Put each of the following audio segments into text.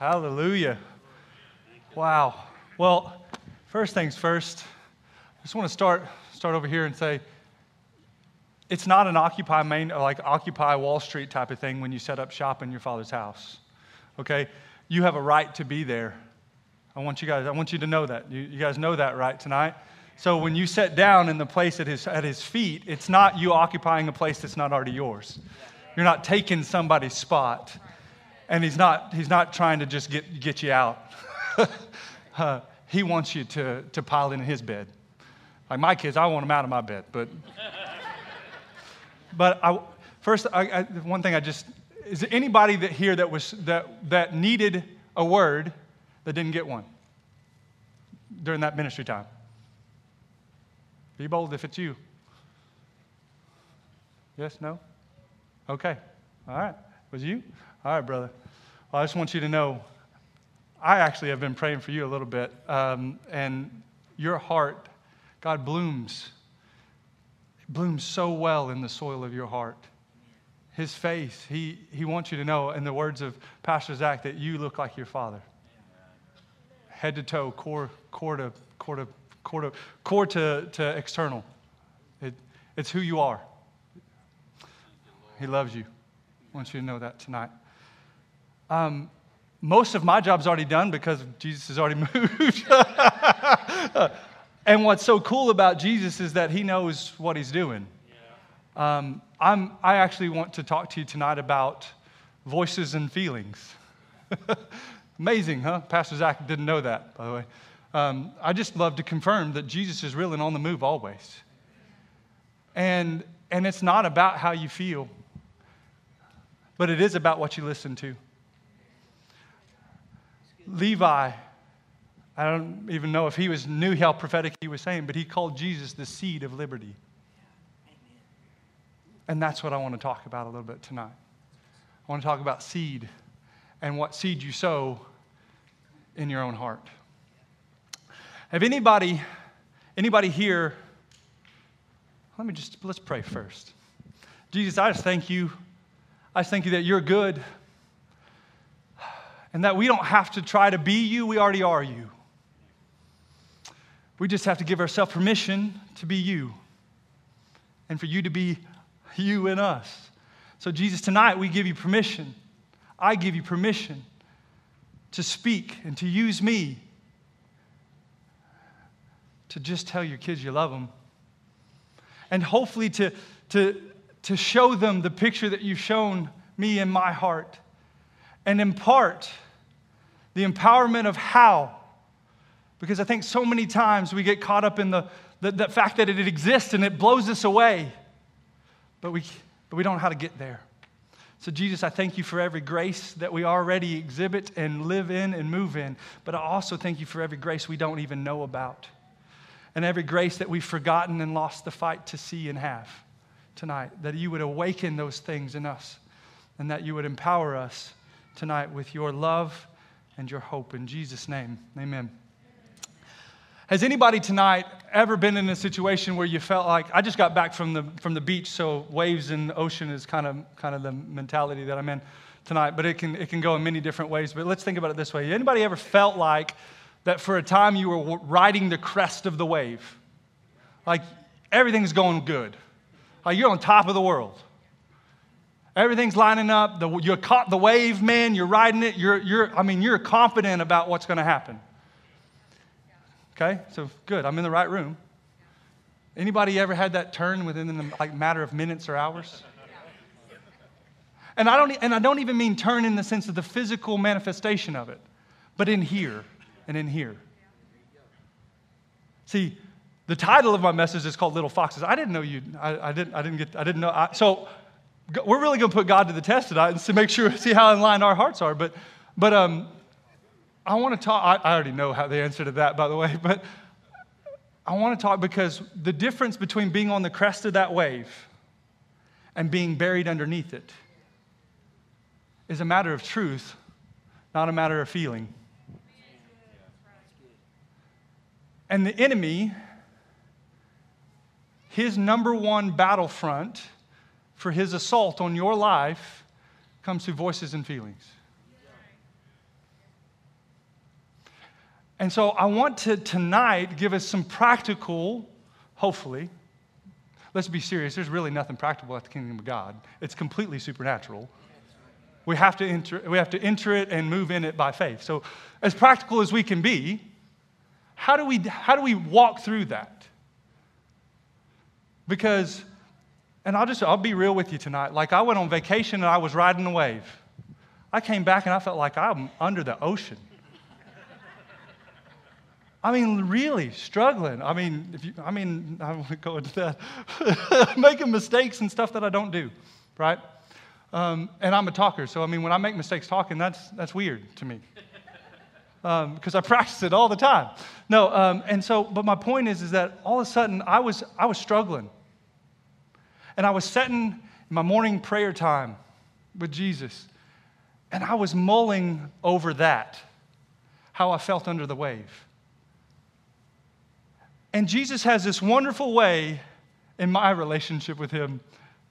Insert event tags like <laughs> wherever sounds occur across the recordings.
Hallelujah. Wow. Well, first things first, I just want to start, start over here and say it's not an Occupy Main, like Occupy Wall Street type of thing when you set up shop in your father's house. Okay? You have a right to be there. I want you guys, I want you to know that. You, you guys know that, right, tonight? So when you sit down in the place at his, at his feet, it's not you occupying a place that's not already yours. You're not taking somebody's spot. And he's not, he's not trying to just get, get you out. <laughs> uh, he wants you to, to pile in his bed. Like my kids, I want them out of my bed. But, <laughs> but I, first, I, I, one thing I just, is there anybody that here that, was, that, that needed a word that didn't get one during that ministry time? Be bold if it's you. Yes, no? Okay. All right. Was you? All right, brother. Well, I just want you to know I actually have been praying for you a little bit. Um, and your heart, God blooms, It blooms so well in the soil of your heart. His faith, he, he wants you to know, in the words of Pastor Zach, that you look like your father. Head to toe, core, core to, core to, core to, core to, to external. It, it's who you are. He loves you. I want you to know that tonight. Um, most of my job's already done because Jesus has already <laughs> moved. and what's so cool about Jesus is that he knows what he's doing. Um, I'm, I actually want to talk to you tonight about voices and feelings. <laughs> Amazing, huh? Pastor Zach didn't know that, by the way. Um, I just love to confirm that Jesus is real and on the move always. And, and it's not about how you feel, but it is about what you listen to. Levi, I don't even know if he was knew how prophetic he was saying, but he called Jesus the seed of liberty. And that's what I want to talk about a little bit tonight. I want to talk about seed and what seed you sow in your own heart. Have anybody, anybody here, let me just, let's pray first. Jesus, I just thank you. I just thank you that you're good and that we don't have to try to be you, we already are you. We just have to give ourselves permission to be you and for you to be you in us. So, Jesus, tonight we give you permission. I give you permission to speak and to use me to just tell your kids you love them. And hopefully to, to, to show them the picture that you've shown me in my heart and impart the empowerment of how. Because I think so many times we get caught up in the, the, the fact that it exists and it blows us away, but we, but we don't know how to get there. So, Jesus, I thank you for every grace that we already exhibit and live in and move in, but I also thank you for every grace we don't even know about, and every grace that we've forgotten and lost the fight to see and have tonight. That you would awaken those things in us, and that you would empower us tonight with your love and your hope. In Jesus' name, amen. Has anybody tonight ever been in a situation where you felt like I just got back from the from the beach, so waves and ocean is kind of kind of the mentality that I'm in tonight, but it can it can go in many different ways. But let's think about it this way. Anybody ever felt like that for a time you were riding the crest of the wave? Like everything's going good. Like you're on top of the world. Everything's lining up. The, you're caught the wave, man. You're riding it. You're, you're, I mean, you're confident about what's going to happen. Okay, so good. I'm in the right room. Anybody ever had that turn within the like matter of minutes or hours? And I don't, and I don't even mean turn in the sense of the physical manifestation of it, but in here and in here. See, the title of my message is called Little Foxes. I didn't know you. I, I didn't. I didn't get. I didn't know. I, so we're really going to put God to the test tonight and to make sure, see how in line our hearts are. But, but um, I want to talk. I, I already know how the answer to that, by the way. <laughs> But I want to talk because the difference between being on the crest of that wave and being buried underneath it is a matter of truth, not a matter of feeling. And the enemy, his number one battlefront for his assault on your life comes through voices and feelings. And so I want to tonight give us some practical, hopefully. Let's be serious, there's really nothing practical at the kingdom of God. It's completely supernatural. We have to enter, we have to enter it and move in it by faith. So, as practical as we can be, how do we, how do we walk through that? Because, and I'll just, I'll be real with you tonight. Like, I went on vacation and I was riding a wave. I came back and I felt like I'm under the ocean. I mean, really struggling. I mean, if you, I mean, I want to go into that. <laughs> Making mistakes and stuff that I don't do, right? Um, and I'm a talker, so I mean, when I make mistakes talking, that's that's weird to me because um, I practice it all the time. No, um, and so, but my point is, is that all of a sudden I was I was struggling, and I was setting in my morning prayer time with Jesus, and I was mulling over that, how I felt under the wave. And Jesus has this wonderful way in my relationship with him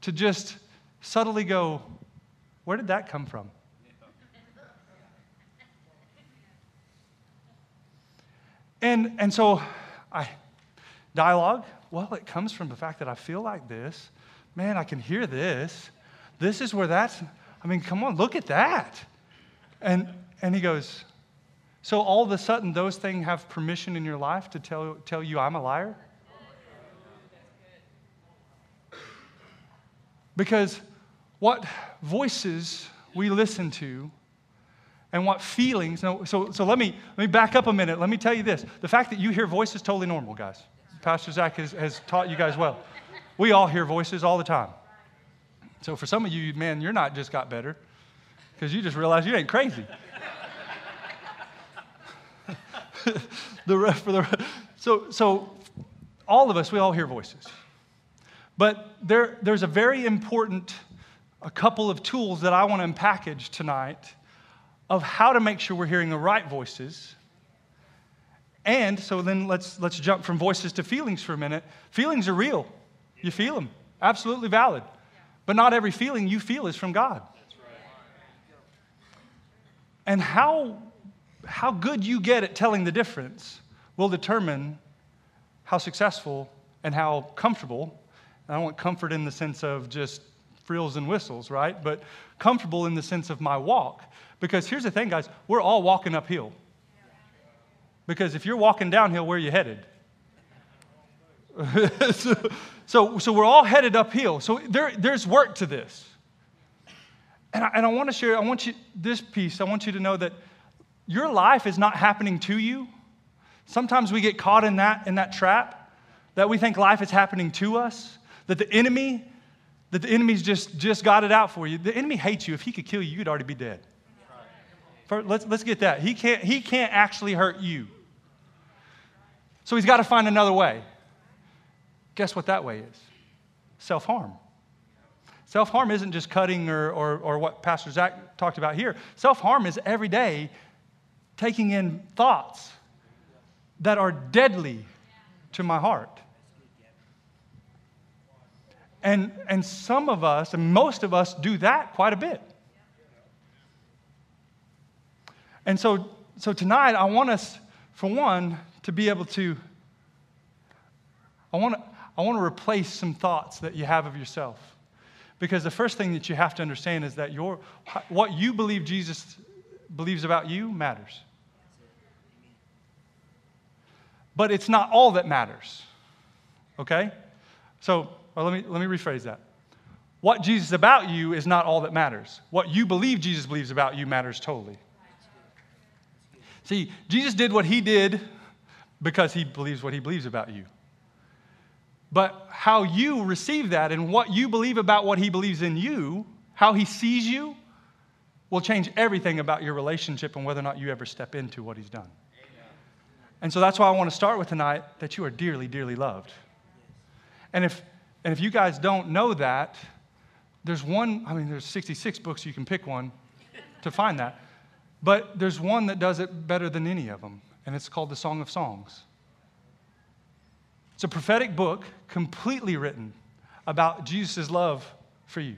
to just subtly go, Where did that come from? And, and so I dialogue, well, it comes from the fact that I feel like this. Man, I can hear this. This is where that's, I mean, come on, look at that. And, and he goes, so all of a sudden, those things have permission in your life to tell, tell you I'm a liar? Because what voices we listen to and what feelings. No, so, so let, me, let me back up a minute. Let me tell you this. The fact that you hear voices totally normal, guys. Pastor Zach has, has taught you guys well. We all hear voices all the time. So for some of you, man, you're not just got better because you just realized you ain't crazy. <laughs> the rest for the so so all of us we all hear voices but there there's a very important a couple of tools that i want to package tonight of how to make sure we're hearing the right voices and so then let's let's jump from voices to feelings for a minute feelings are real you feel them absolutely valid but not every feeling you feel is from god and how how good you get at telling the difference will determine how successful and how comfortable. And I want comfort in the sense of just frills and whistles, right? But comfortable in the sense of my walk. Because here's the thing, guys, we're all walking uphill. Because if you're walking downhill, where are you headed? so, <laughs> so, so, we're all headed uphill. So there, there's work to this. And I, and I want to share, I want you, this piece, I want you to know that your life is not happening to you. Sometimes we get caught in that, in that trap that we think life is happening to us, that the enemy, that the enemy's just, just got it out for you. The enemy hates you. If he could kill you, you'd already be dead. First, let's, let's get that. He can't, he can't actually hurt you. So he's got to find another way. Guess what that way is? Self harm. Self harm isn't just cutting or, or, or what Pastor Zach talked about here. Self harm is every day taking in thoughts that are deadly to my heart. And, and some of us, and most of us, do that quite a bit. And so, so tonight, I want us, for one, to be able to, I want to, I want to replace some thoughts that you have of yourself. Because the first thing that you have to understand is that your, what you believe Jesus believes about you matters but it's not all that matters. Okay? So well, let, me, let me rephrase that. What Jesus about you is not all that matters. What you believe Jesus believes about you matters totally. See, Jesus did what he did because he believes what he believes about you. But how you receive that and what you believe about what he believes in you, how he sees you, will change everything about your relationship and whether or not you ever step into what he's done. And so that's why I want to start with tonight that you are dearly, dearly loved. And if, and if you guys don't know that, there's one, I mean, there's 66 books, you can pick one <laughs> to find that. But there's one that does it better than any of them, and it's called the Song of Songs. It's a prophetic book completely written about Jesus' love for you.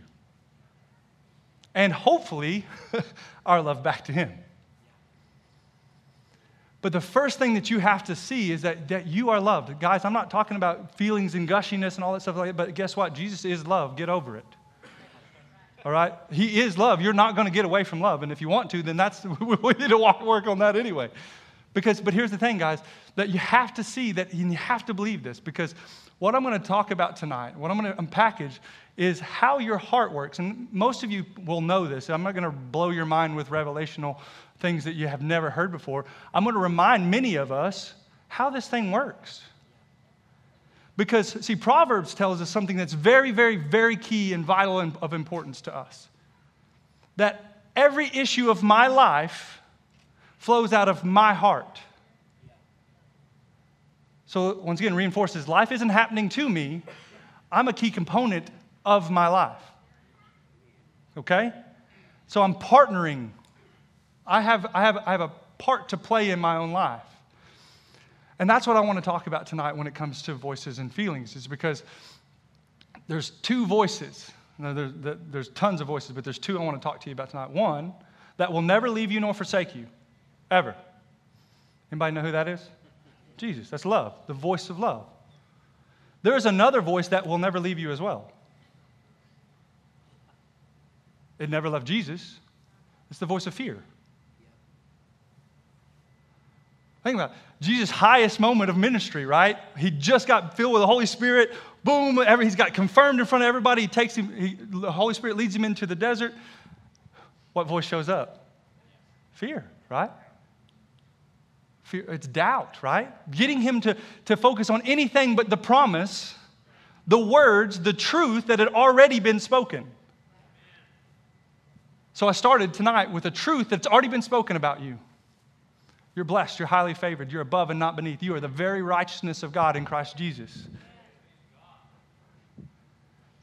And hopefully, <laughs> our love back to him. But the first thing that you have to see is that, that you are loved. Guys, I'm not talking about feelings and gushiness and all that stuff like that, but guess what? Jesus is love. Get over it. All right? He is love. You're not going to get away from love. And if you want to, then that's <laughs> we need to walk, work on that anyway. Because, but here's the thing, guys, that you have to see that you have to believe this because what I'm going to talk about tonight, what I'm going to unpackage, is how your heart works. And most of you will know this. I'm not going to blow your mind with revelational things that you have never heard before. I'm going to remind many of us how this thing works. Because, see, Proverbs tells us something that's very, very, very key and vital and of importance to us. That every issue of my life flows out of my heart. So, once again, reinforces life isn't happening to me, I'm a key component of my life. Okay? So, I'm partnering. I have, I, have, I have a part to play in my own life. And that's what I want to talk about tonight when it comes to voices and feelings, is because there's two voices. There's, there's tons of voices, but there's two I want to talk to you about tonight. One, that will never leave you nor forsake you ever. Anybody know who that is? Jesus. That's love, the voice of love. There is another voice that will never leave you as well. It never left Jesus. It's the voice of fear. Think about it. Jesus' highest moment of ministry, right? He just got filled with the Holy Spirit. Boom, every, he's got confirmed in front of everybody. He takes him, he, the Holy Spirit leads him into the desert. What voice shows up? Fear, right? Fear, it's doubt, right? Getting him to, to focus on anything but the promise, the words, the truth that had already been spoken. So I started tonight with a truth that's already been spoken about you. You're blessed, you're highly favored, you're above and not beneath. You are the very righteousness of God in Christ Jesus.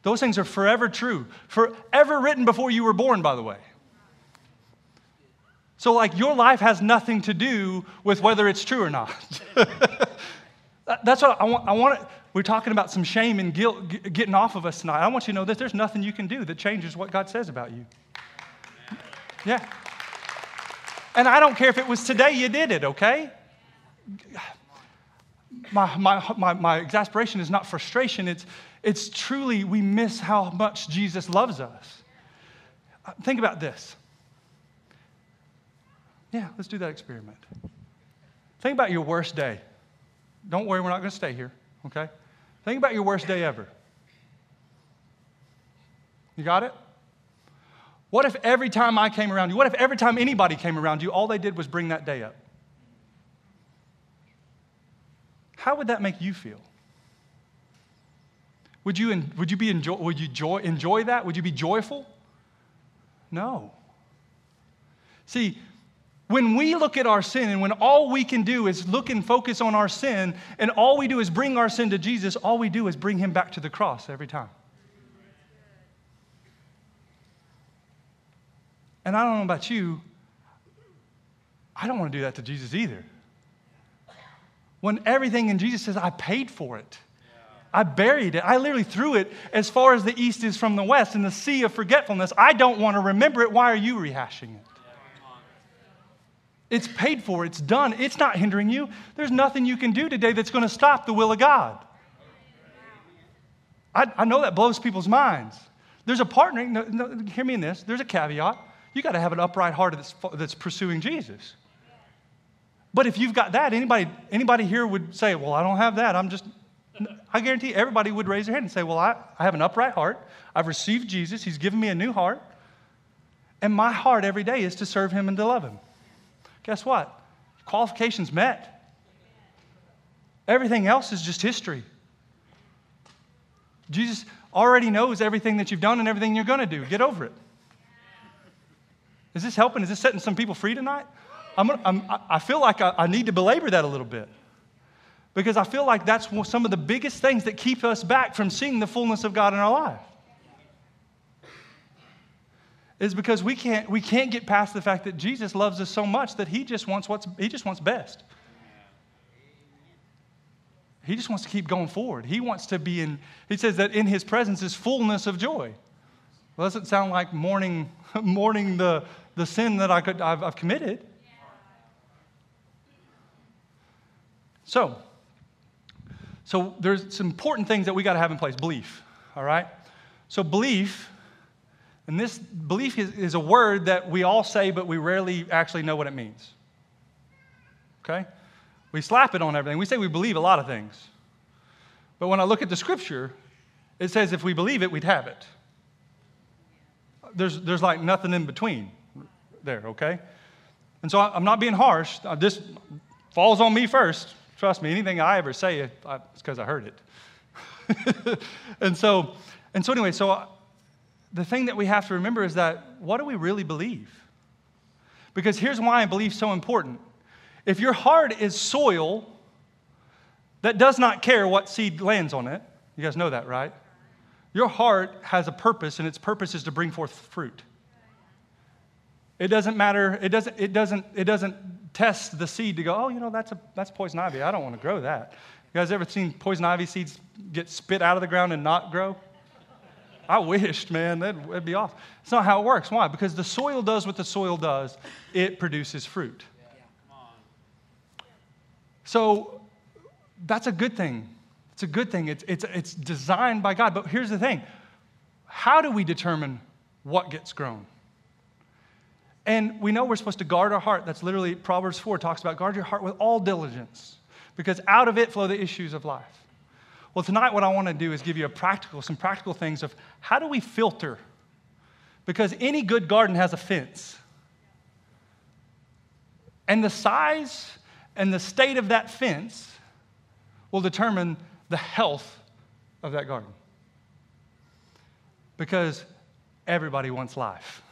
Those things are forever true, forever written before you were born, by the way. So, like, your life has nothing to do with whether it's true or not. <laughs> That's what I want. I want we're talking about some shame and guilt getting off of us tonight. I want you to know that there's nothing you can do that changes what God says about you. Yeah. And I don't care if it was today you did it, okay? My, my, my, my exasperation is not frustration, it's, it's truly we miss how much Jesus loves us. Think about this yeah, let's do that experiment. Think about your worst day. Don't worry, we're not going to stay here, okay? Think about your worst day ever. You got it? What if every time I came around you, what if every time anybody came around you, all they did was bring that day up? How would that make you feel? Would you, would you, be enjoy, would you joy, enjoy that? Would you be joyful? No. See, when we look at our sin and when all we can do is look and focus on our sin and all we do is bring our sin to Jesus, all we do is bring him back to the cross every time. And I don't know about you, I don't want to do that to Jesus either. When everything in Jesus says, I paid for it. I buried it. I literally threw it as far as the east is from the west in the sea of forgetfulness. I don't want to remember it. Why are you rehashing it? It's paid for, it's done, it's not hindering you. There's nothing you can do today that's going to stop the will of God. I, I know that blows people's minds. There's a partnering, no, no, hear me in this, there's a caveat. You got to have an upright heart that's, that's pursuing Jesus. But if you've got that, anybody, anybody here would say, Well, I don't have that. I'm just, I guarantee everybody would raise their hand and say, Well, I, I have an upright heart. I've received Jesus. He's given me a new heart. And my heart every day is to serve him and to love him guess what? Qualifications met. Everything else is just history. Jesus already knows everything that you've done and everything you're going to do. Get over it. Is this helping? Is this setting some people free tonight? I'm, I'm, i feel like I, I need to belabor that a little bit because I feel like that's some of the biggest things that keep us back from seeing the fullness of God in our life is because we can't, we can't get past the fact that Jesus loves us so much that he just wants what's he just wants best. He just wants to keep going forward. He wants to be in, he says that in his presence is fullness of joy. Well, doesn't sound like mourning, <laughs> mourning the, the sin that I could, I've, I've committed. So, so there's some important things that we got to have in place. Belief, all right? So belief, and this belief is, is a word that we all say, but we rarely actually know what it means. Okay? We slap it on everything. We say we believe a lot of things. But when I look at the scripture, it says if we believe it, we'd have it. There's, there's like nothing in between there, okay? And so I'm not being harsh. This falls on me first. Trust me, anything I ever say, it's because I heard it. <laughs> and so, and so anyway, so the thing that we have to remember is that what do we really believe? Because here's why I believe so important. If your heart is soil that does not care what seed lands on it, you guys know that, right? Your heart has a purpose, and its purpose is to bring forth fruit. It doesn't matter, it doesn't, it doesn't, it doesn't test the seed to go, oh, you know, that's, a, that's poison ivy. I don't want to grow that. You guys ever seen poison ivy seeds get spit out of the ground and not grow? I wished, man, that'd, that'd be awesome. It's not how it works. Why? Because the soil does what the soil does, it produces fruit. So that's a good thing. It's a good thing. It's, it's, it's designed by God. But here's the thing how do we determine what gets grown? And we know we're supposed to guard our heart. That's literally Proverbs 4 talks about guard your heart with all diligence because out of it flow the issues of life. Well, tonight, what I want to do is give you a practical, some practical things of how do we filter? Because any good garden has a fence. And the size and the state of that fence will determine the health of that garden. Because everybody wants life,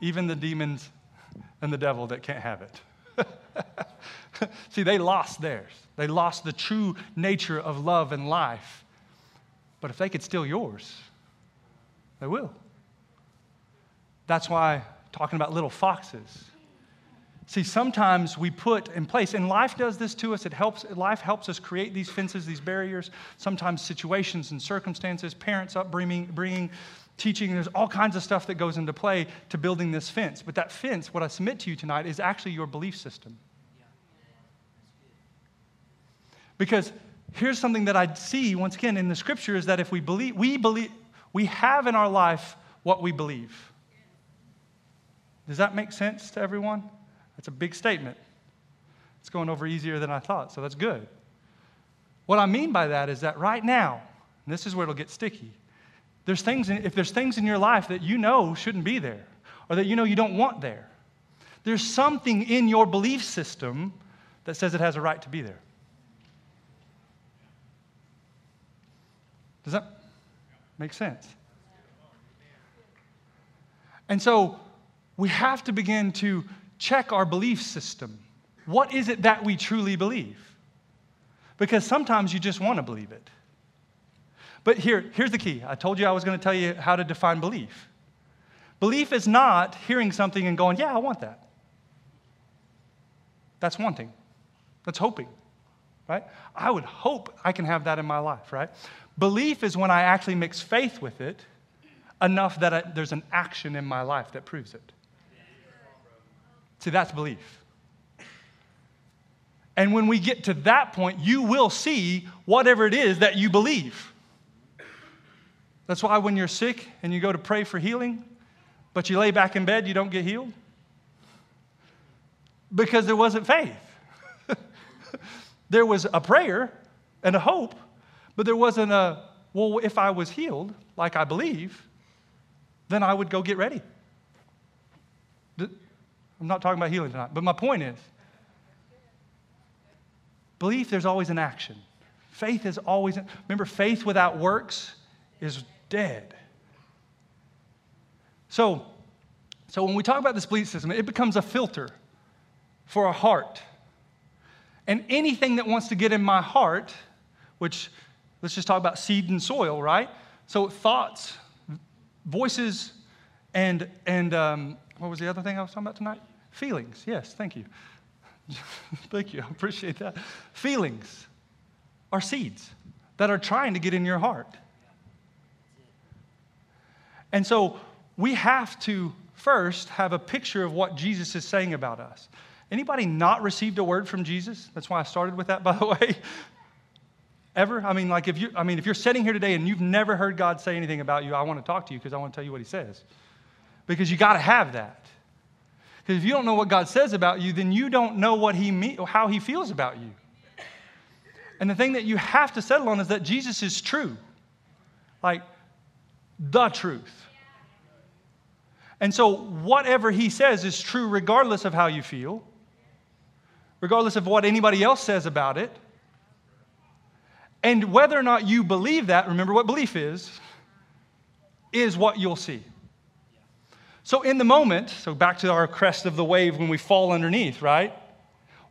even the demons and the devil that can't have it. <laughs> See, they lost theirs. They lost the true nature of love and life. But if they could steal yours, they will. That's why talking about little foxes. See, sometimes we put in place, and life does this to us. It helps, life helps us create these fences, these barriers. Sometimes situations and circumstances, parents upbringing, bringing, teaching, there's all kinds of stuff that goes into play to building this fence. But that fence, what I submit to you tonight, is actually your belief system. Because here's something that I see once again in the scripture is that if we believe, we believe, we have in our life what we believe. Does that make sense to everyone? That's a big statement. It's going over easier than I thought, so that's good. What I mean by that is that right now, and this is where it'll get sticky, there's things in, if there's things in your life that you know shouldn't be there, or that you know you don't want there, there's something in your belief system that says it has a right to be there. Does that make sense? And so we have to begin to check our belief system. What is it that we truly believe? Because sometimes you just want to believe it. But here, here's the key. I told you I was going to tell you how to define belief. Belief is not hearing something and going, Yeah, I want that. That's wanting, that's hoping, right? I would hope I can have that in my life, right? Belief is when I actually mix faith with it enough that I, there's an action in my life that proves it. See, that's belief. And when we get to that point, you will see whatever it is that you believe. That's why when you're sick and you go to pray for healing, but you lay back in bed, you don't get healed. Because there wasn't faith. <laughs> there was a prayer and a hope, but there wasn't a, well, if I was healed, like I believe, then I would go get ready. I'm not talking about healing tonight, but my point is belief, there's always an action. Faith is always, remember, faith without works is dead. So, so when we talk about this belief system, it becomes a filter for our heart. And anything that wants to get in my heart, which Let's just talk about seed and soil, right? So thoughts, voices, and, and um, what was the other thing I was talking about tonight? Feelings. Yes, thank you. <laughs> thank you. I appreciate that. Feelings are seeds that are trying to get in your heart. And so we have to first have a picture of what Jesus is saying about us. Anybody not received a word from Jesus? That's why I started with that, <laughs> by the way. Ever? I mean, like if you, I mean, if you're sitting here today and you've never heard God say anything about you, I want to talk to you because I want to tell you what He says. Because you got to have that. Because if you don't know what God says about you, then you don't know what He me- how He feels about you. And the thing that you have to settle on is that Jesus is true, like the truth. And so, whatever He says is true regardless of how you feel, regardless of what anybody else says about it. And whether or not you believe that, remember what belief is, is what you'll see. So, in the moment, so back to our crest of the wave when we fall underneath, right?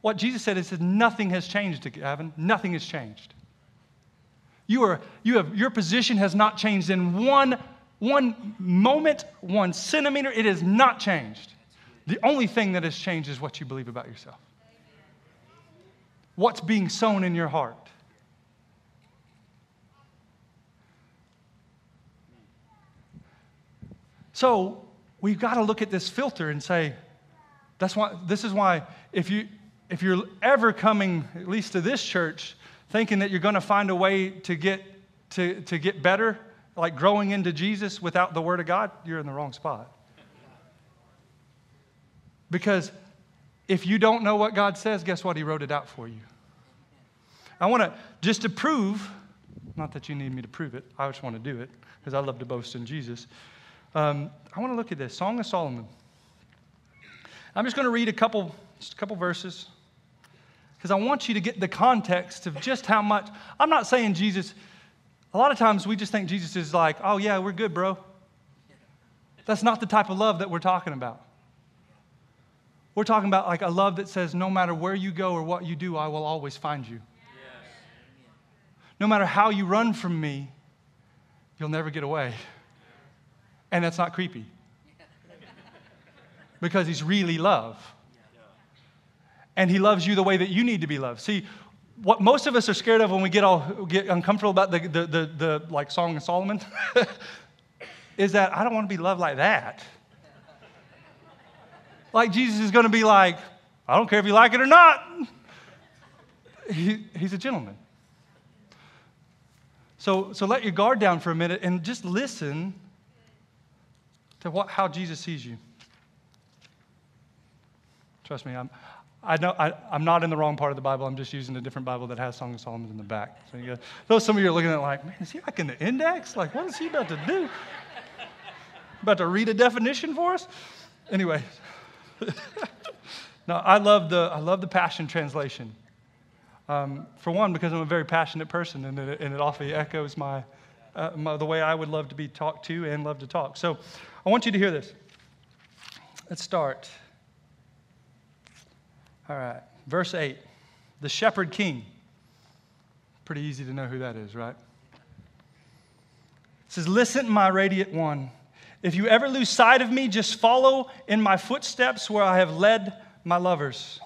What Jesus said is that nothing has changed, Gavin. Nothing has changed. You are, you have, your position has not changed in one, one moment, one centimeter. It has not changed. The only thing that has changed is what you believe about yourself. What's being sown in your heart. So we've got to look at this filter and say, that's why, this is why if, you, if you're ever coming, at least to this church, thinking that you're going to find a way to get, to, to get better, like growing into Jesus without the Word of God, you're in the wrong spot. Because if you don't know what God says, guess what? He wrote it out for you. I want to, just to prove, not that you need me to prove it, I just want to do it because I love to boast in Jesus. Um, I want to look at this Song of Solomon. I'm just going to read a couple, just a couple verses because I want you to get the context of just how much. I'm not saying Jesus, a lot of times we just think Jesus is like, oh, yeah, we're good, bro. That's not the type of love that we're talking about. We're talking about like a love that says, no matter where you go or what you do, I will always find you. No matter how you run from me, you'll never get away. And that's not creepy. Because he's really love. And he loves you the way that you need to be loved. See, what most of us are scared of when we get all get uncomfortable about the, the, the, the like Song of Solomon <laughs> is that I don't want to be loved like that. Like Jesus is going to be like, I don't care if you like it or not. He, he's a gentleman. So, so let your guard down for a minute and just listen to what, how Jesus sees you. Trust me, I'm, I know, I, am not in the wrong part of the Bible. I'm just using a different Bible that has Song of Solomon in the back. So you those some of you are looking at it like, man, is he like in the index? Like, what is he about to do? about to read a definition for us? Anyway, <laughs> no, I love the I love the Passion Translation. Um, for one, because I'm a very passionate person, and it, and it often echoes my, uh, my, the way I would love to be talked to and love to talk. So, I want you to hear this. Let's start. All right, verse 8. The shepherd king. Pretty easy to know who that is, right? It says, Listen, my radiant one. If you ever lose sight of me, just follow in my footsteps where I have led my lovers.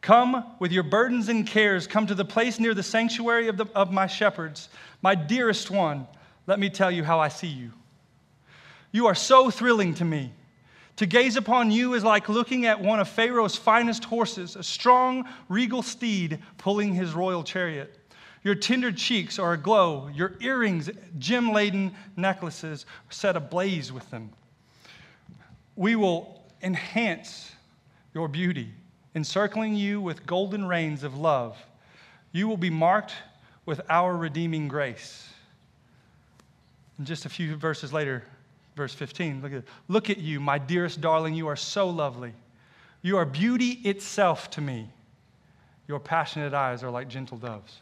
Come with your burdens and cares. Come to the place near the sanctuary of, the, of my shepherds. My dearest one, let me tell you how I see you. You are so thrilling to me. To gaze upon you is like looking at one of Pharaoh's finest horses, a strong, regal steed pulling his royal chariot. Your tender cheeks are aglow, your earrings, gem laden necklaces, set ablaze with them. We will enhance your beauty, encircling you with golden reins of love. You will be marked with our redeeming grace. And just a few verses later, Verse 15, look at, look at you, my dearest darling. You are so lovely. You are beauty itself to me. Your passionate eyes are like gentle doves.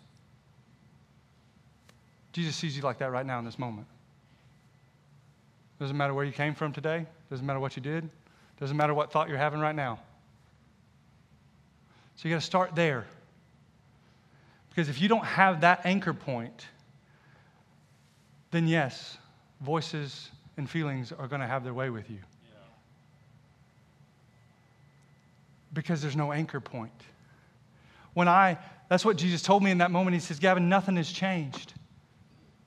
Jesus sees you like that right now in this moment. Doesn't matter where you came from today, doesn't matter what you did, doesn't matter what thought you're having right now. So you got to start there. Because if you don't have that anchor point, then yes, voices and feelings are going to have their way with you. Because there's no anchor point. When I, that's what Jesus told me in that moment. He says, Gavin, nothing has changed.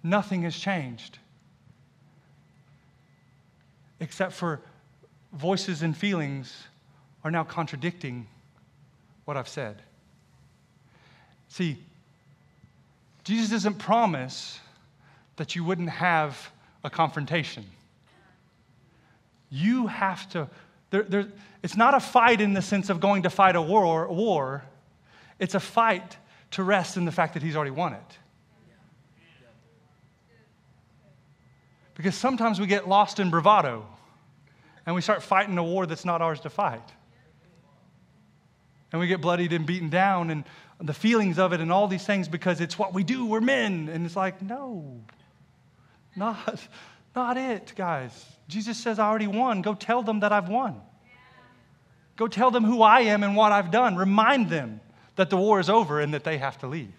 Nothing has changed. Except for voices and feelings are now contradicting what I've said. See, Jesus doesn't promise that you wouldn't have a confrontation. You have to, there, there, it's not a fight in the sense of going to fight a war, war. It's a fight to rest in the fact that he's already won it. Because sometimes we get lost in bravado and we start fighting a war that's not ours to fight. And we get bloodied and beaten down and the feelings of it and all these things because it's what we do. We're men. And it's like, no, not, not it, guys. Jesus says, I already won. Go tell them that I've won. Go tell them who I am and what I've done. Remind them that the war is over and that they have to leave.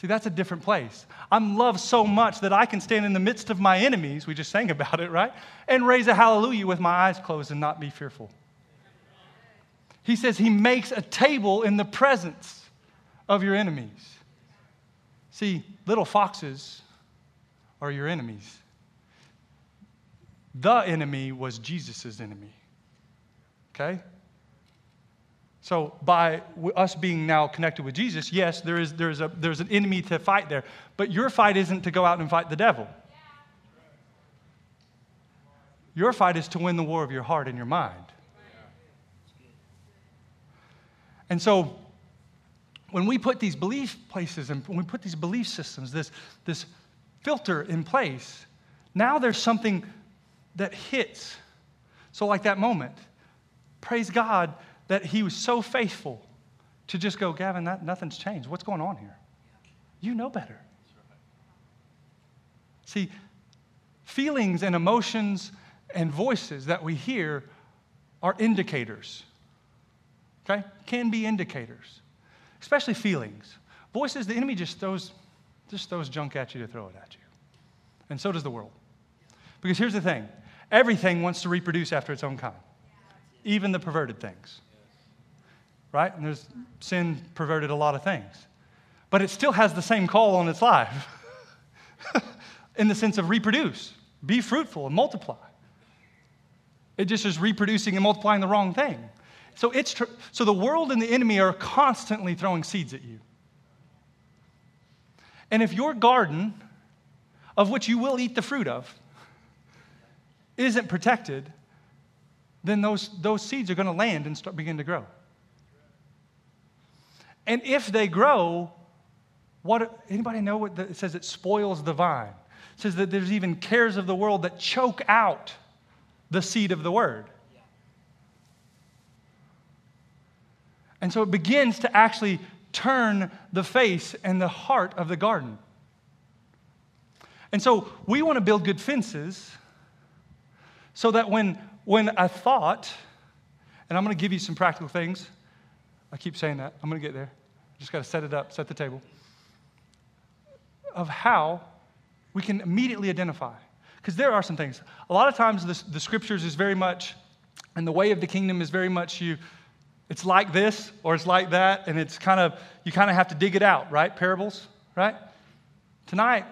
See, that's a different place. I'm loved so much that I can stand in the midst of my enemies, we just sang <laughs> about it, right? And raise a hallelujah with my eyes closed and not be fearful. He says he makes a table in the presence of your enemies. See, little foxes are your enemies. The enemy was Jesus' enemy. Okay? So, by us being now connected with Jesus, yes, there is, there is a, there's an enemy to fight there. But your fight isn't to go out and fight the devil. Your fight is to win the war of your heart and your mind. And so, when we put these belief places and when we put these belief systems, this, this filter in place, now there's something that hits. So, like that moment, praise God that He was so faithful to just go, Gavin, that, nothing's changed. What's going on here? You know better. See, feelings and emotions and voices that we hear are indicators. Okay? Can be indicators, especially feelings. Voices, the enemy just throws, just throws junk at you to throw it at you. And so does the world. Because here's the thing everything wants to reproduce after its own kind, even the perverted things. Right? And there's sin perverted a lot of things. But it still has the same call on its life <laughs> in the sense of reproduce, be fruitful, and multiply. It just is reproducing and multiplying the wrong thing. So, it's tr- so the world and the enemy are constantly throwing seeds at you. And if your garden, of which you will eat the fruit of, isn't protected, then those, those seeds are going to land and start, begin to grow. And if they grow, what anybody know what the, it says? It spoils the vine. It says that there's even cares of the world that choke out the seed of the word. And so it begins to actually turn the face and the heart of the garden. And so we want to build good fences so that when, when a thought, and I'm going to give you some practical things, I keep saying that, I'm going to get there. Just got to set it up, set the table, of how we can immediately identify. Because there are some things. A lot of times the, the scriptures is very much, and the way of the kingdom is very much you, it's like this or it's like that, and it's kind of, you kind of have to dig it out, right? Parables, right? Tonight,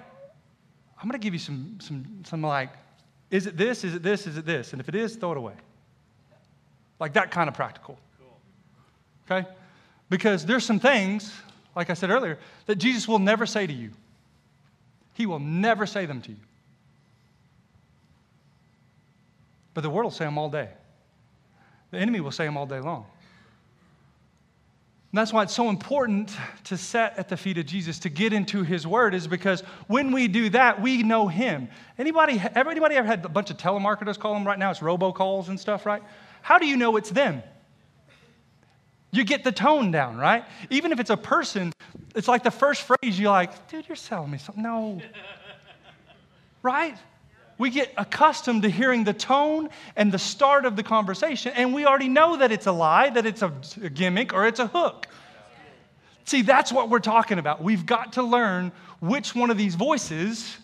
I'm going to give you some, some, some like, is it this? Is it this? Is it this? And if it is, throw it away. Like that kind of practical. Okay? Because there's some things, like I said earlier, that Jesus will never say to you. He will never say them to you. But the world will say them all day. The enemy will say them all day long. And that's why it's so important to set at the feet of Jesus, to get into his word, is because when we do that, we know him. Anybody, anybody ever had a bunch of telemarketers call them right now? It's robocalls and stuff, right? How do you know it's them? You get the tone down, right? Even if it's a person, it's like the first phrase you're like, dude, you're selling me something. No. <laughs> right? We get accustomed to hearing the tone and the start of the conversation, and we already know that it's a lie, that it's a, gimmick, or it's a hook. See, that's what we're talking about. We've got to learn which one of these voices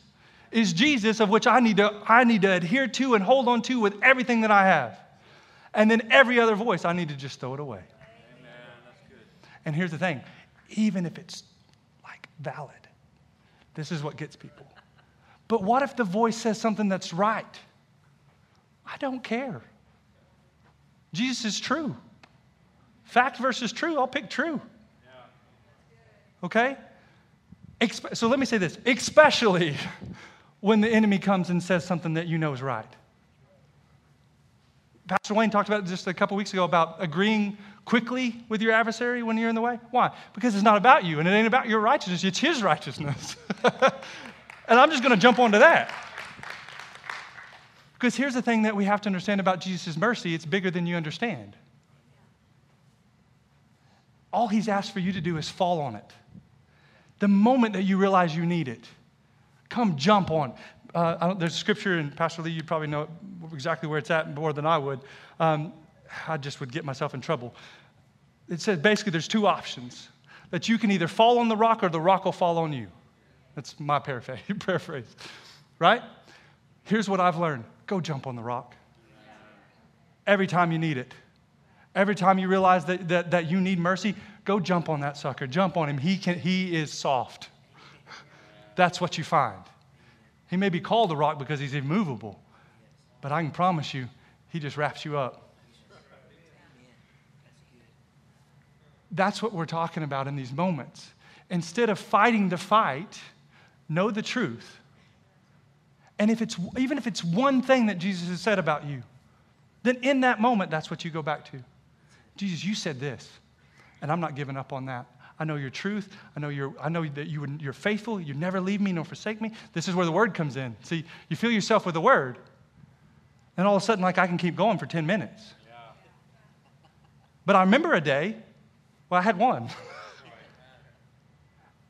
is Jesus, of which I need to, I need to adhere to and hold on to with everything that I have. And then every other voice, I need to just throw it away. And here's the thing even if it's like valid, this is what gets people. But what if the voice says something that's right? I don't care. Jesus is true. fact versus true, I'll pick true. Okay? So let me say this especially when the enemy comes and says something that you know is right. Pastor Wayne talked about just a couple weeks ago about agreeing quickly with your adversary when you're in the way. Why? Because it's not about you and it ain't about your righteousness, it's his righteousness. <laughs> and I'm just going to jump onto that. Because here's the thing that we have to understand about Jesus' mercy it's bigger than you understand. All he's asked for you to do is fall on it. The moment that you realize you need it, come jump on. Uh, there's scripture, and Pastor Lee, you probably know exactly where it's at more than I would. Um, I just would get myself in trouble. It says basically there's two options that you can either fall on the rock or the rock will fall on you. That's my <laughs> paraphrase, right? Here's what I've learned go jump on the rock every time you need it. Every time you realize that, that, that you need mercy, go jump on that sucker. Jump on him. He, can, he is soft. That's what you find. He may be called a rock because he's immovable, but I can promise you, he just wraps you up. That's what we're talking about in these moments. Instead of fighting the fight, know the truth. And if it's even if it's one thing that Jesus has said about you, then in that moment, that's what you go back to. Jesus, you said this, and I'm not giving up on that. I know your truth. I know, you're, I know that you, you're faithful. You never leave me nor forsake me. This is where the word comes in. See, you fill yourself with the word, and all of a sudden, like I can keep going for 10 minutes. Yeah. But I remember a day, well, I had one. <laughs>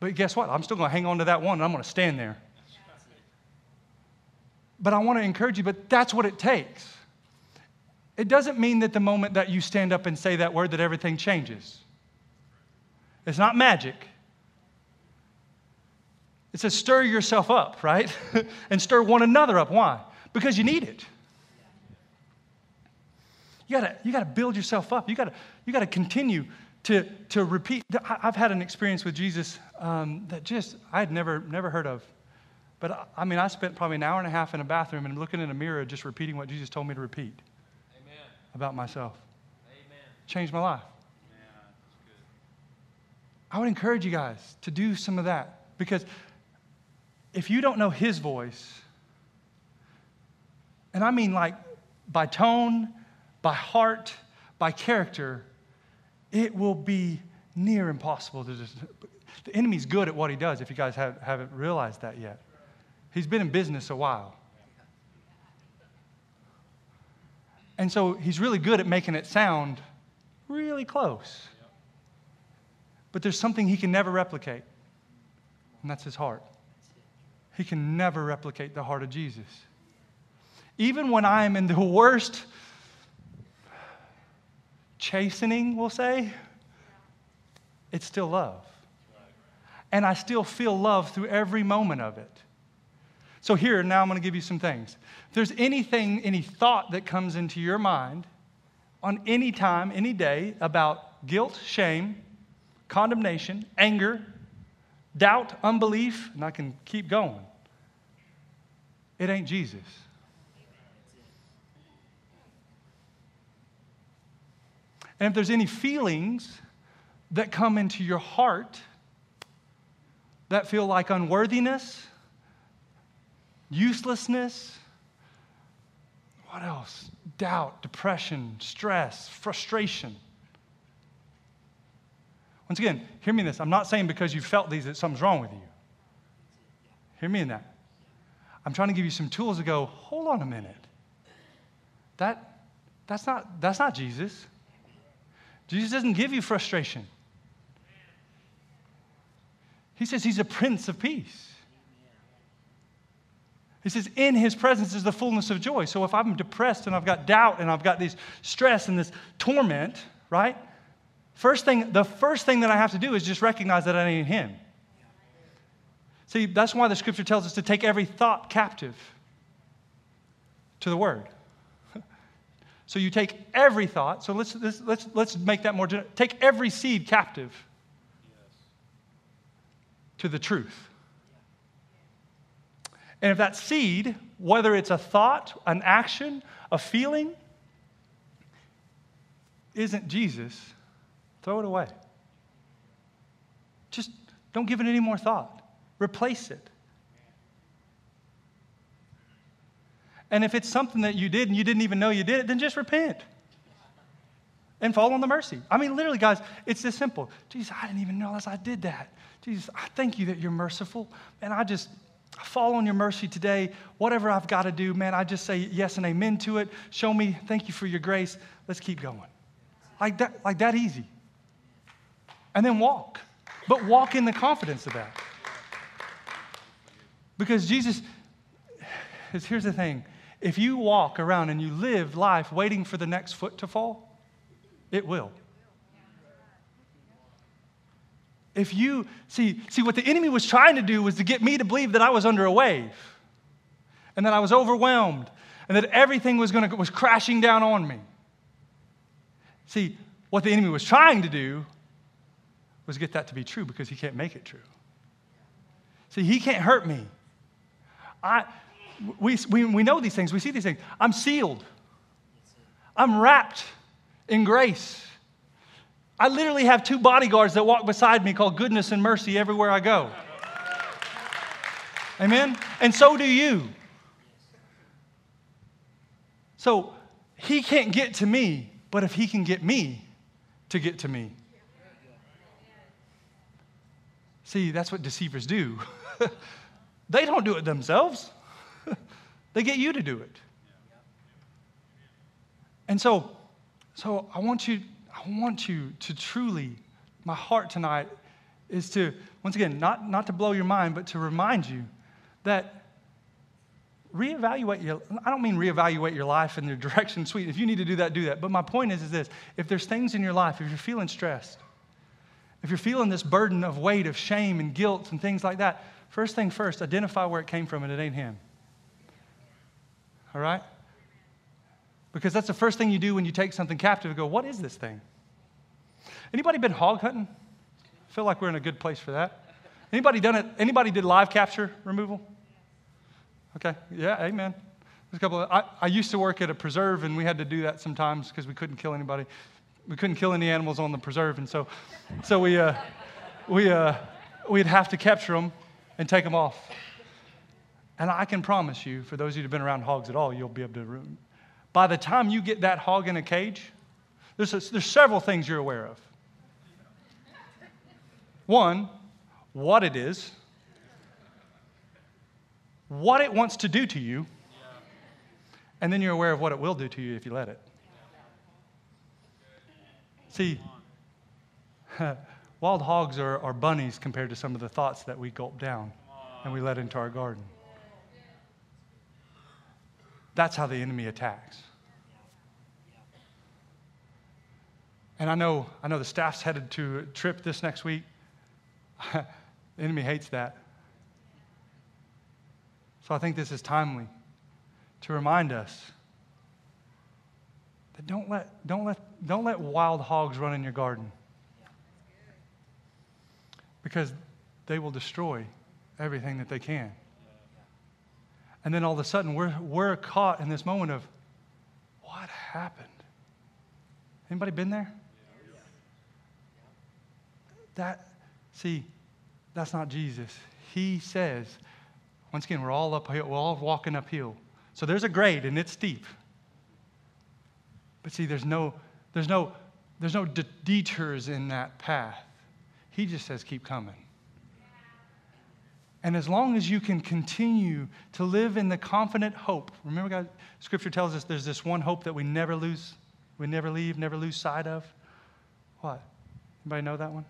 but guess what? I'm still going to hang on to that one, and I'm going to stand there. But I want to encourage you, but that's what it takes. It doesn't mean that the moment that you stand up and say that word that everything changes. It's not magic. It says stir yourself up, right? <laughs> and stir one another up. Why? Because you need it. You gotta, you gotta build yourself up. You gotta, you gotta continue to, to repeat. I've had an experience with Jesus um, that just I had never, never heard of. But I mean, I spent probably an hour and a half in a bathroom and looking in a mirror, just repeating what Jesus told me to repeat Amen. about myself. Amen. Changed my life. I would encourage you guys to do some of that because if you don't know His voice, and I mean like by tone, by heart, by character, it will be near impossible to just. The enemy's good at what he does if you guys have, haven't realized that yet. He's been in business a while. And so he's really good at making it sound really close. But there's something he can never replicate, and that's his heart. He can never replicate the heart of Jesus. Even when I am in the <laughs> worst chastening, we'll say, it's still love. And I still feel love through every moment of it. So, here, now I'm going to give you some things. If there's anything, any thought that comes into your mind on any time, any day about guilt, shame, condemnation, anger, doubt, unbelief, and I can keep going. It ain't Jesus. And if there's any feelings that come into your heart that feel like unworthiness, uselessness, what else? Doubt, depression, stress, frustration. Once again, hear me in this. I'm not saying because you felt these that something's wrong with you. Hear me in that. I'm trying to give you some tools to go, hold on a minute. That, that's, not, that's not Jesus. Jesus doesn't give you frustration. He says he's a prince of peace. He says, in his presence is the fullness of joy. So if I'm depressed and I've got doubt and I've got this stress and this torment, right? First thing, the first thing that I have to do is just recognize that I need Him. See, that's why the scripture tells us to take every thought captive to the Word. So you take every thought. So let's, let's, let's, let's make that more general. Take every seed captive to the truth. And if that seed, whether it's a thought, an action, a feeling, isn't Jesus, throw it away. Just don't give it any more thought. Replace it. And if it's something that you did and you didn't even know you did it, then just repent and fall on the mercy. I mean, literally, guys, it's this simple. Jesus, I didn't even realize I did that. Jesus, I thank you that you're merciful. And I just fall on your mercy today. Whatever I've got to do, man, I just say yes and amen to it. Show me, thank you for your grace. Let's keep going. Like that, like that easy. And then walk. But walk in the confidence of that. Because Jesus, <sighs> here's the thing if you walk around and you live life waiting for the next foot to fall, it will. If you see, see what the enemy was trying to do was to get me to believe that I was under a wave and that I was overwhelmed and that everything was going to was crashing down on me. See, what the enemy was trying to do was get that to be true because he can't make it true. See, he can't hurt me. I, we, we, we know these things, we see these things. I'm sealed, I'm wrapped in grace. I literally have two bodyguards that walk beside me called goodness and mercy everywhere I go. Amen? And so do you. So he can't get to me, but if he can get me to get to me. See, that's what deceivers do. <laughs> they don't do it themselves, they get you to do it. And so, so I want you I want you to truly, my heart tonight is to, once again, not, not to blow your mind, but to remind you that reevaluate your i don't mean reevaluate your life in the <laughs> direction sweet if you need to do that do that but my point is is this if there's things in your life if you're feeling stressed if you're feeling this burden of weight of shame and guilt and things like that first thing first identify where it came from and it ain't him all right because that's the first thing you do when you take something captive and go what is this thing Anybody been hog hunting? I feel like we're in a good place for that. Anybody done it? Anybody did live capture removal? Okay, yeah, amen. There's a couple. Of, I, I used to work at a preserve, and we had to do that sometimes because we couldn't kill anybody. We couldn't kill any animals on the preserve, and so, so we, uh, we, uh, we'd have to capture them and take them off. And I can promise you, for those of you who've been around hogs at all, you'll be able to. By the time you get that hog in a cage, there's, a, there's several things you're aware of. One, what it is, what it wants to do to you, and then you're aware of what it will do to you if you let it. See, <laughs> wild hogs are, are bunnies compared to some of the thoughts that we gulp down and we let into our garden. That's how the enemy attacks. And I know, I know the staff's headed to a trip this next week. <laughs> the enemy hates that. So I think this is timely to remind us that don't let, don't let, don't let wild hogs run in your garden because they will destroy everything that they can. And then all of a sudden, we're, we're caught in this moment of what happened? Anybody been there? That, See, that's not Jesus. He says, once again, we're all uphill, we're all walking uphill. So there's a grade and it's steep. But see, there's no, there's no, there's no de- detours in that path. He just says, keep coming. And as long as you can continue to live in the confident hope, remember, God, Scripture tells us there's this one hope that we never lose, we never leave, never lose sight of. What? Anybody know that one?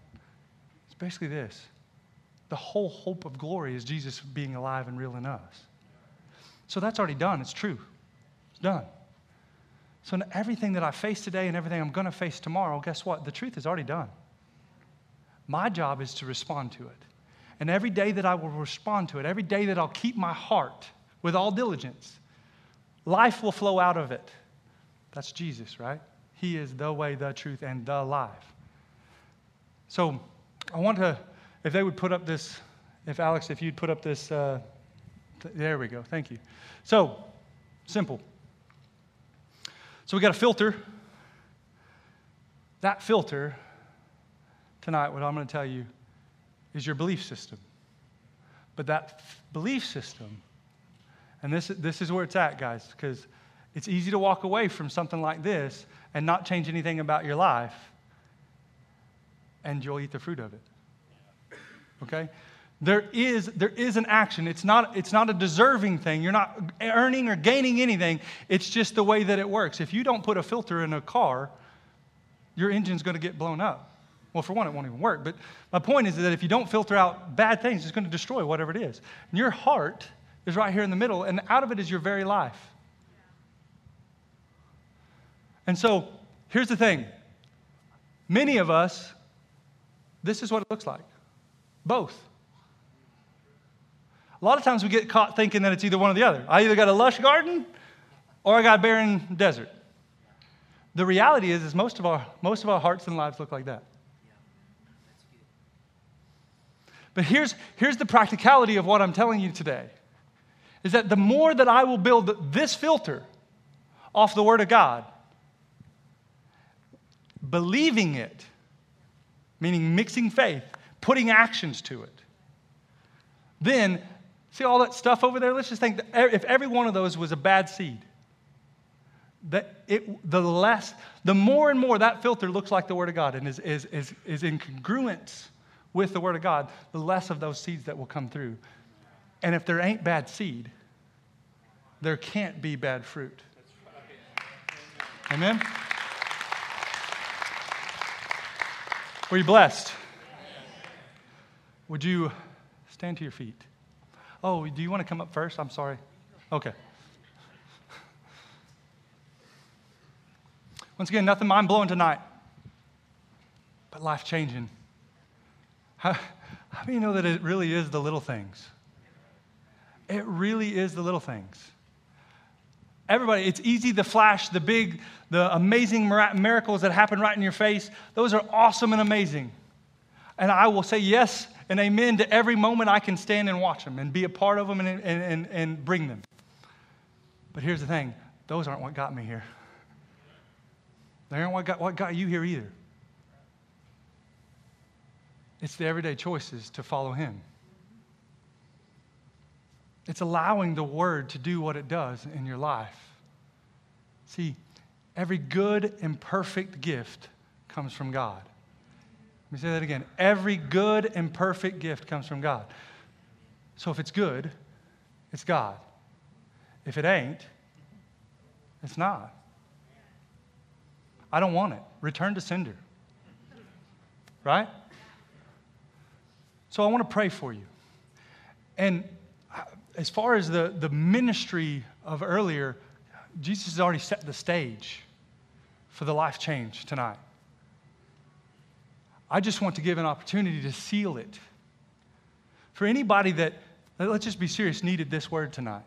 It's basically this the whole hope of glory is Jesus being alive and real in us. So that's already done. It's true. It's done. So everything that I face today and everything I'm going to face tomorrow, guess what? The truth is already done. My job is to respond to it. And every day that I will respond to it, every day that I'll keep my heart with all diligence, life will flow out of it. That's Jesus, right? He is the way, the truth, and the life. So, I want to, if they would put up this, if Alex, if you'd put up this, uh, th- there we go, thank you. So, simple. So we got a filter. That filter tonight, what I'm going to tell you is your belief system. But that belief system, and this, this is where it's at, guys, because it's easy to walk away from something like this and not change anything about your life, and you'll eat the fruit of it. Okay? There is, there is an action. It's not, it's not a deserving thing. You're not earning or gaining anything. It's just the way that it works. If you don't put a filter in a car, your engine's going to get blown up. Well, for one, it won't even work. But my point is that if you don't filter out bad things, it's going to destroy whatever it is. And your heart is right here in the middle, and out of it is your very life. And so here's the thing many of us, this is what it looks like both. A lot of times we get caught thinking that it's either one or the other. I either got a lush garden or I got a barren desert. The reality is, is most of our, most of our hearts and lives look like that. But here's, here's the practicality of what I'm telling you today is that the more that I will build this filter off the Word of God, believing it, meaning mixing faith, putting actions to it, then see all that stuff over there? Let's just think that if every one of those was a bad seed, that it, the less, the more and more that filter looks like the Word of God and is, is, is, is in congruence with the Word of God, the less of those seeds that will come through. And if there ain't bad seed, there can't be bad fruit. Amen? Were you blessed? Would you stand to your feet? Oh, do you want to come up first? I'm sorry. Okay. Once again, nothing mind blowing tonight, but life changing. How, how do you know that it really is the little things? It really is the little things. Everybody, it's easy to flash the big, the amazing miracles that happen right in your face. Those are awesome and amazing. And I will say yes and amen to every moment I can stand and watch them and be a part of them and, and, and, and bring them. But here's the thing those aren't what got me here. They aren't what got, what got you here either. It's the everyday choices to follow Him. It's allowing the Word to do what it does in your life. See, every good and perfect gift comes from God. Let me say that again. Every good and perfect gift comes from God. So if it's good, it's God. If it ain't, it's not. I don't want it. Return to sender. Right? So I want to pray for you. And uh, as far as the, the ministry of earlier, Jesus has already set the stage for the life change tonight. I just want to give an opportunity to seal it. For anybody that, let's just be serious, needed this word tonight.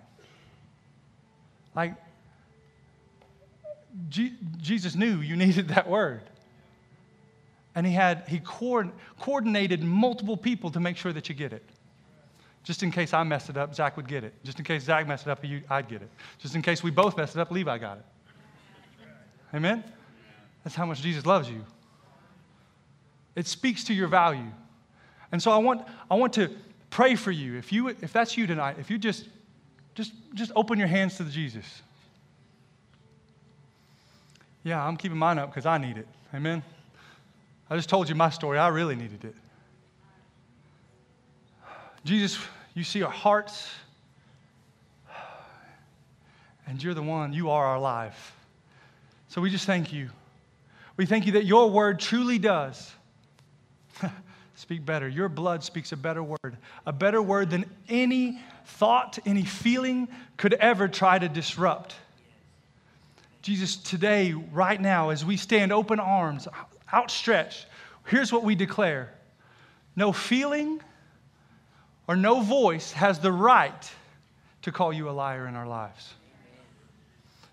Like, G- Jesus knew you <laughs> needed that word and he had he coordinated multiple people to make sure that you get it. Just in case i messed it up zach would get it. Just in case zach messed it up i'd get it. Just in case we both messed it up levi got it. Amen? That's how much jesus loves you. It speaks to your value. And so i want i want to pray for you. If you if that's you tonight if you just just just open your hands to jesus. Yeah i'm keeping mine up because i need it. Amen I just told you my story. I really needed it. Jesus, you see our hearts, and you're the one, you are our life. So we just thank you. We thank you that your word truly does <laughs> speak better. Your blood speaks a better word, a better word than any thought, any feeling could ever try to disrupt. Jesus, today, right now, as we stand open arms, outstretched, here's what we declare no feeling or no voice has the right to call you a liar in our lives.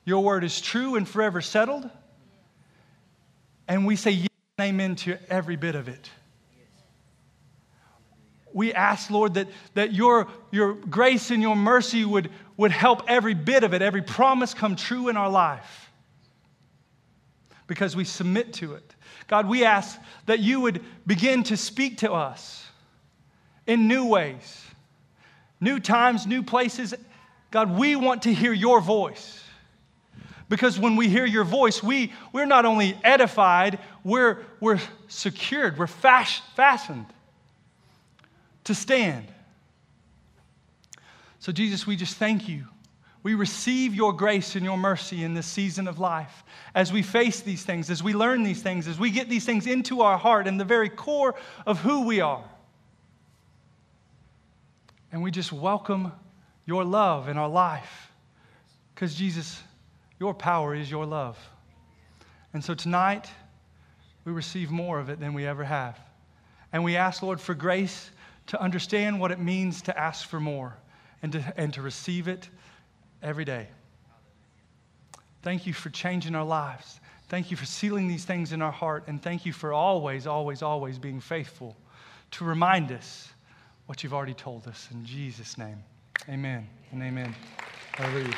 Your word is true and forever settled. And we say yes and amen to every bit of it. We ask, Lord, that, that your, your grace and your mercy would, would help every bit of it, every promise come true in our life. Because we submit to it. God, we ask that you would begin to speak to us in new ways, new times, new places. God, we want to hear your voice. Because when we hear your voice, we, we're not only edified, we're, we're secured, we're fas- fastened to stand. So, Jesus, we just thank you. We receive your grace and your mercy in this season of life as we face these things, as we learn these things, as we get these things into our heart and the very core of who we are. And we just welcome your love in our life because, Jesus, your power is your love. And so tonight, we receive more of it than we ever have. And we ask, Lord, for grace to understand what it means to ask for more and to, and to receive it every day. Thank you for changing our lives. Thank you for sealing these things in our heart. And thank you for always, always, always being faithful to remind us what you've already told us. In Jesus' name, amen and amen. Hallelujah.